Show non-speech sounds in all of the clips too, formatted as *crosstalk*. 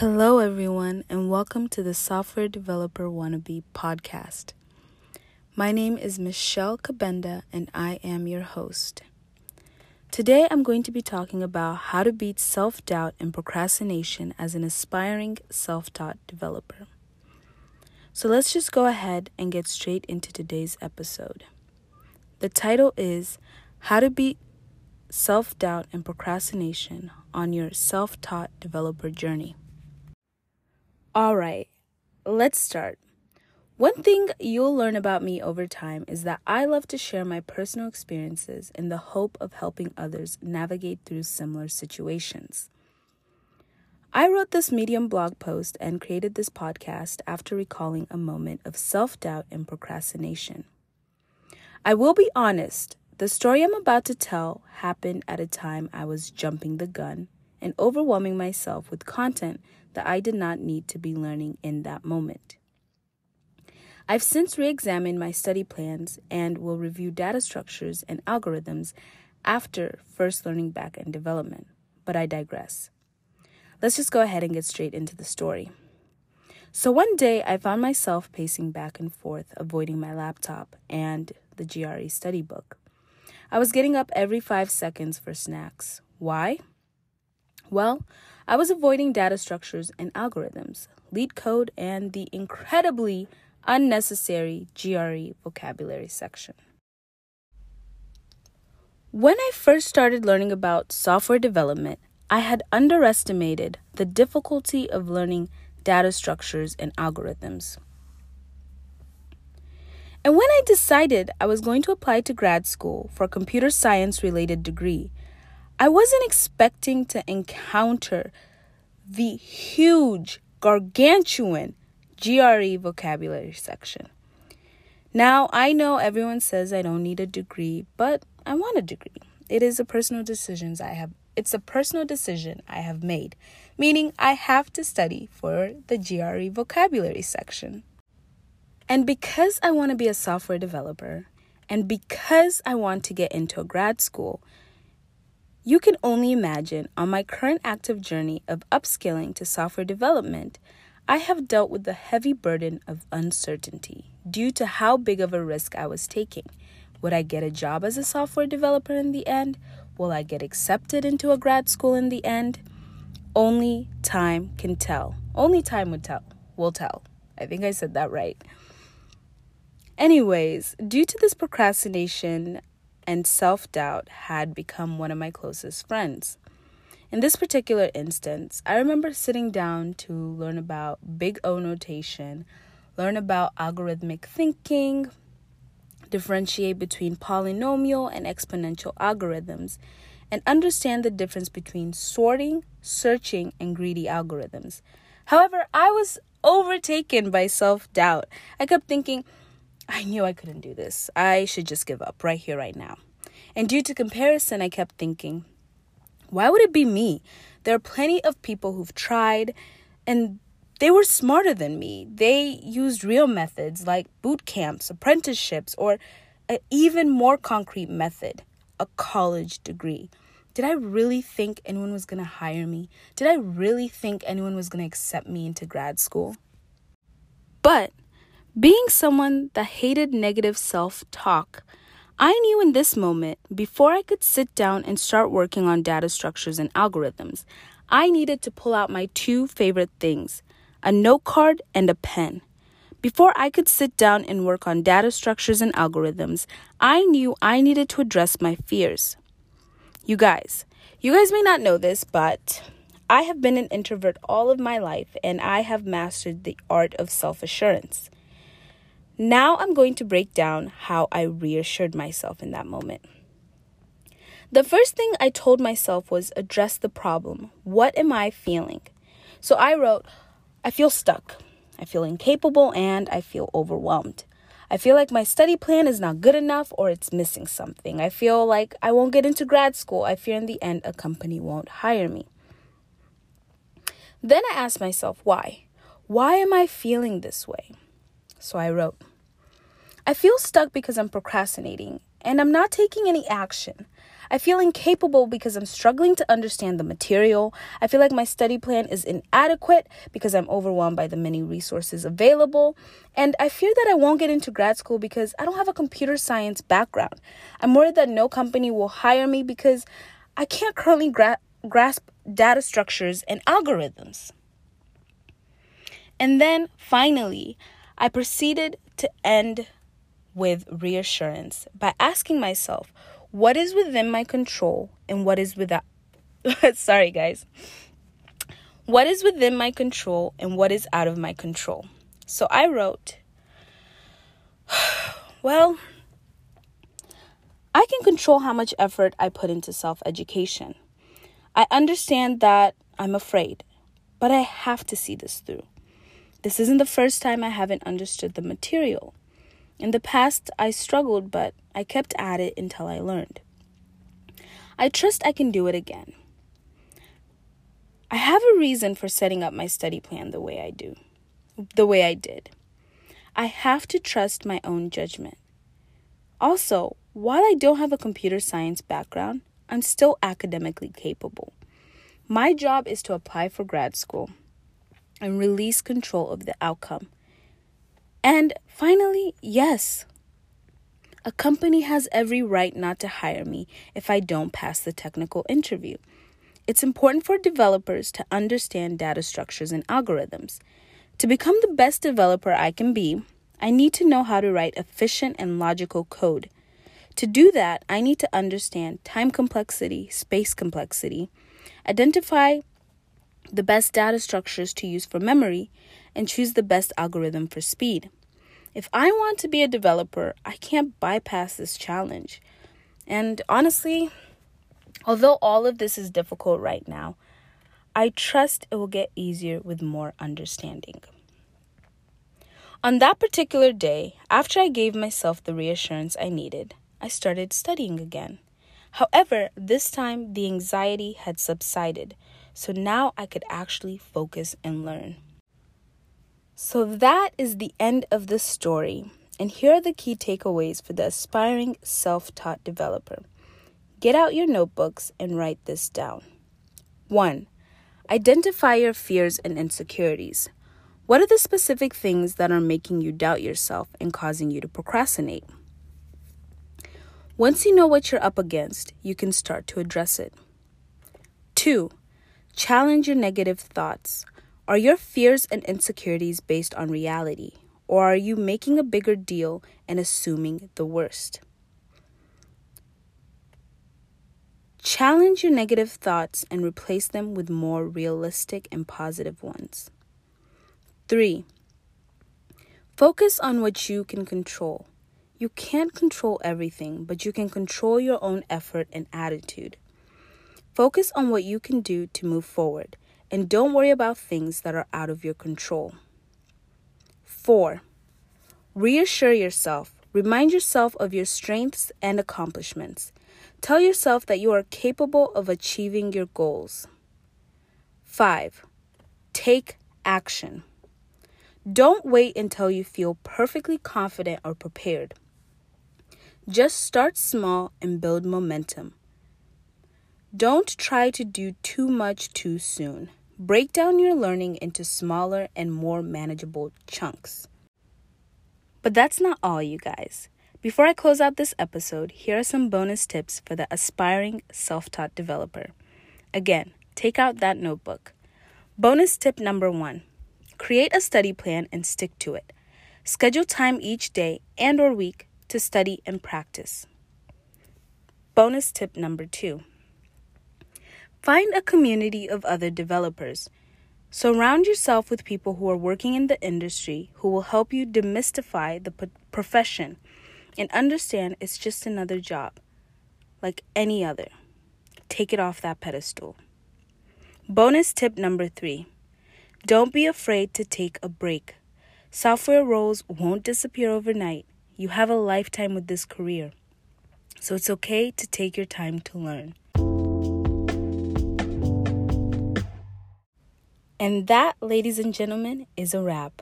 Hello, everyone, and welcome to the Software Developer Wannabe podcast. My name is Michelle Kabenda, and I am your host. Today, I'm going to be talking about how to beat self doubt and procrastination as an aspiring self taught developer. So, let's just go ahead and get straight into today's episode. The title is How to Beat Self Doubt and Procrastination on Your Self Taught Developer Journey. All right, let's start. One thing you'll learn about me over time is that I love to share my personal experiences in the hope of helping others navigate through similar situations. I wrote this Medium blog post and created this podcast after recalling a moment of self doubt and procrastination. I will be honest, the story I'm about to tell happened at a time I was jumping the gun and overwhelming myself with content that I did not need to be learning in that moment. I've since re examined my study plans and will review data structures and algorithms after first learning back end development, but I digress. Let's just go ahead and get straight into the story. So one day I found myself pacing back and forth, avoiding my laptop and the GRE study book. I was getting up every five seconds for snacks. Why? Well, I was avoiding data structures and algorithms, LeetCode, and the incredibly unnecessary GRE vocabulary section. When I first started learning about software development, I had underestimated the difficulty of learning data structures and algorithms. And when I decided I was going to apply to grad school for a computer science related degree, I wasn't expecting to encounter the huge, gargantuan GRE vocabulary section. Now, I know everyone says I don't need a degree, but I want a degree. It is a personal decision I have it's a personal decision I have made, meaning I have to study for the GRE vocabulary section. And because I want to be a software developer, and because I want to get into a grad school, you can only imagine on my current active journey of upskilling to software development, I have dealt with the heavy burden of uncertainty due to how big of a risk I was taking. Would I get a job as a software developer in the end? Will I get accepted into a grad school in the end? Only time can tell. Only time would tell. Will tell. I think I said that right. Anyways, due to this procrastination, and self doubt had become one of my closest friends. In this particular instance, I remember sitting down to learn about big O notation, learn about algorithmic thinking, differentiate between polynomial and exponential algorithms, and understand the difference between sorting, searching, and greedy algorithms. However, I was overtaken by self doubt. I kept thinking, I knew I couldn't do this. I should just give up right here, right now. And due to comparison, I kept thinking, why would it be me? There are plenty of people who've tried and they were smarter than me. They used real methods like boot camps, apprenticeships, or an even more concrete method a college degree. Did I really think anyone was going to hire me? Did I really think anyone was going to accept me into grad school? But being someone that hated negative self talk, I knew in this moment, before I could sit down and start working on data structures and algorithms, I needed to pull out my two favorite things a note card and a pen. Before I could sit down and work on data structures and algorithms, I knew I needed to address my fears. You guys, you guys may not know this, but I have been an introvert all of my life and I have mastered the art of self assurance. Now I'm going to break down how I reassured myself in that moment. The first thing I told myself was address the problem. What am I feeling? So I wrote, I feel stuck. I feel incapable and I feel overwhelmed. I feel like my study plan is not good enough or it's missing something. I feel like I won't get into grad school. I fear in the end a company won't hire me. Then I asked myself, why? Why am I feeling this way? So I wrote, I feel stuck because I'm procrastinating and I'm not taking any action. I feel incapable because I'm struggling to understand the material. I feel like my study plan is inadequate because I'm overwhelmed by the many resources available. And I fear that I won't get into grad school because I don't have a computer science background. I'm worried that no company will hire me because I can't currently gra- grasp data structures and algorithms. And then finally, I proceeded to end with reassurance by asking myself what is within my control and what is without. *laughs* Sorry, guys. What is within my control and what is out of my control? So I wrote, *sighs* well, I can control how much effort I put into self education. I understand that I'm afraid, but I have to see this through. This isn't the first time I haven't understood the material. In the past, I struggled, but I kept at it until I learned. I trust I can do it again. I have a reason for setting up my study plan the way I do, the way I did. I have to trust my own judgment. Also, while I don't have a computer science background, I'm still academically capable. My job is to apply for grad school and release control of the outcome. And finally, yes, a company has every right not to hire me if I don't pass the technical interview. It's important for developers to understand data structures and algorithms. To become the best developer I can be, I need to know how to write efficient and logical code. To do that, I need to understand time complexity, space complexity, identify the best data structures to use for memory, and choose the best algorithm for speed. If I want to be a developer, I can't bypass this challenge. And honestly, although all of this is difficult right now, I trust it will get easier with more understanding. On that particular day, after I gave myself the reassurance I needed, I started studying again. However, this time the anxiety had subsided, so now I could actually focus and learn. So that is the end of the story. And here are the key takeaways for the aspiring self taught developer. Get out your notebooks and write this down. 1. Identify your fears and insecurities. What are the specific things that are making you doubt yourself and causing you to procrastinate? Once you know what you're up against, you can start to address it. 2. Challenge your negative thoughts. Are your fears and insecurities based on reality, or are you making a bigger deal and assuming the worst? Challenge your negative thoughts and replace them with more realistic and positive ones. 3. Focus on what you can control. You can't control everything, but you can control your own effort and attitude. Focus on what you can do to move forward and don't worry about things that are out of your control. 4. Reassure yourself. Remind yourself of your strengths and accomplishments. Tell yourself that you are capable of achieving your goals. 5. Take action. Don't wait until you feel perfectly confident or prepared. Just start small and build momentum. Don't try to do too much too soon. Break down your learning into smaller and more manageable chunks. But that's not all, you guys. Before I close out this episode, here are some bonus tips for the aspiring self taught developer. Again, take out that notebook. Bonus tip number one create a study plan and stick to it. Schedule time each day and or week to study and practice. Bonus tip number two find a community of other developers. Surround yourself with people who are working in the industry who will help you demystify the profession and understand it's just another job, like any other. Take it off that pedestal. Bonus tip number three don't be afraid to take a break. Software roles won't disappear overnight you have a lifetime with this career. So it's okay to take your time to learn. And that, ladies and gentlemen, is a wrap.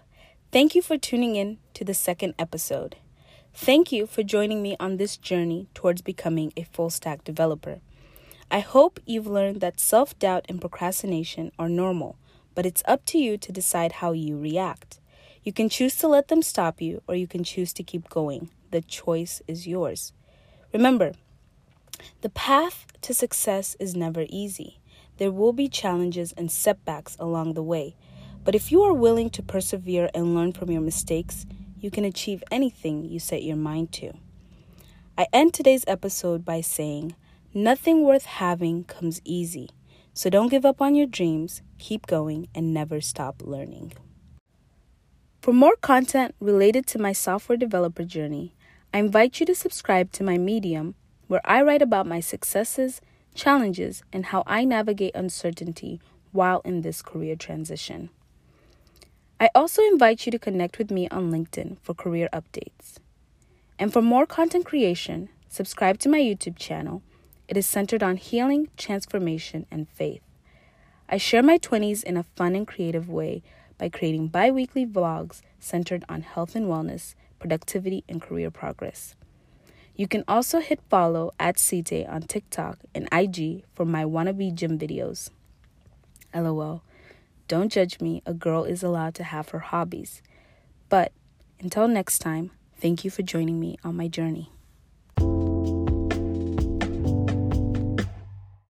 Thank you for tuning in to the second episode. Thank you for joining me on this journey towards becoming a full stack developer. I hope you've learned that self doubt and procrastination are normal, but it's up to you to decide how you react. You can choose to let them stop you, or you can choose to keep going. The choice is yours. Remember, the path to success is never easy. There will be challenges and setbacks along the way, but if you are willing to persevere and learn from your mistakes, you can achieve anything you set your mind to. I end today's episode by saying, Nothing worth having comes easy, so don't give up on your dreams, keep going, and never stop learning. For more content related to my software developer journey, I invite you to subscribe to my Medium, where I write about my successes, challenges, and how I navigate uncertainty while in this career transition. I also invite you to connect with me on LinkedIn for career updates. And for more content creation, subscribe to my YouTube channel. It is centered on healing, transformation, and faith. I share my 20s in a fun and creative way by creating bi weekly vlogs centered on health and wellness, productivity, and career progress. You can also hit follow at Cite on TikTok and IG for my wannabe gym videos. LOL. Don't judge me, a girl is allowed to have her hobbies. But until next time, thank you for joining me on my journey.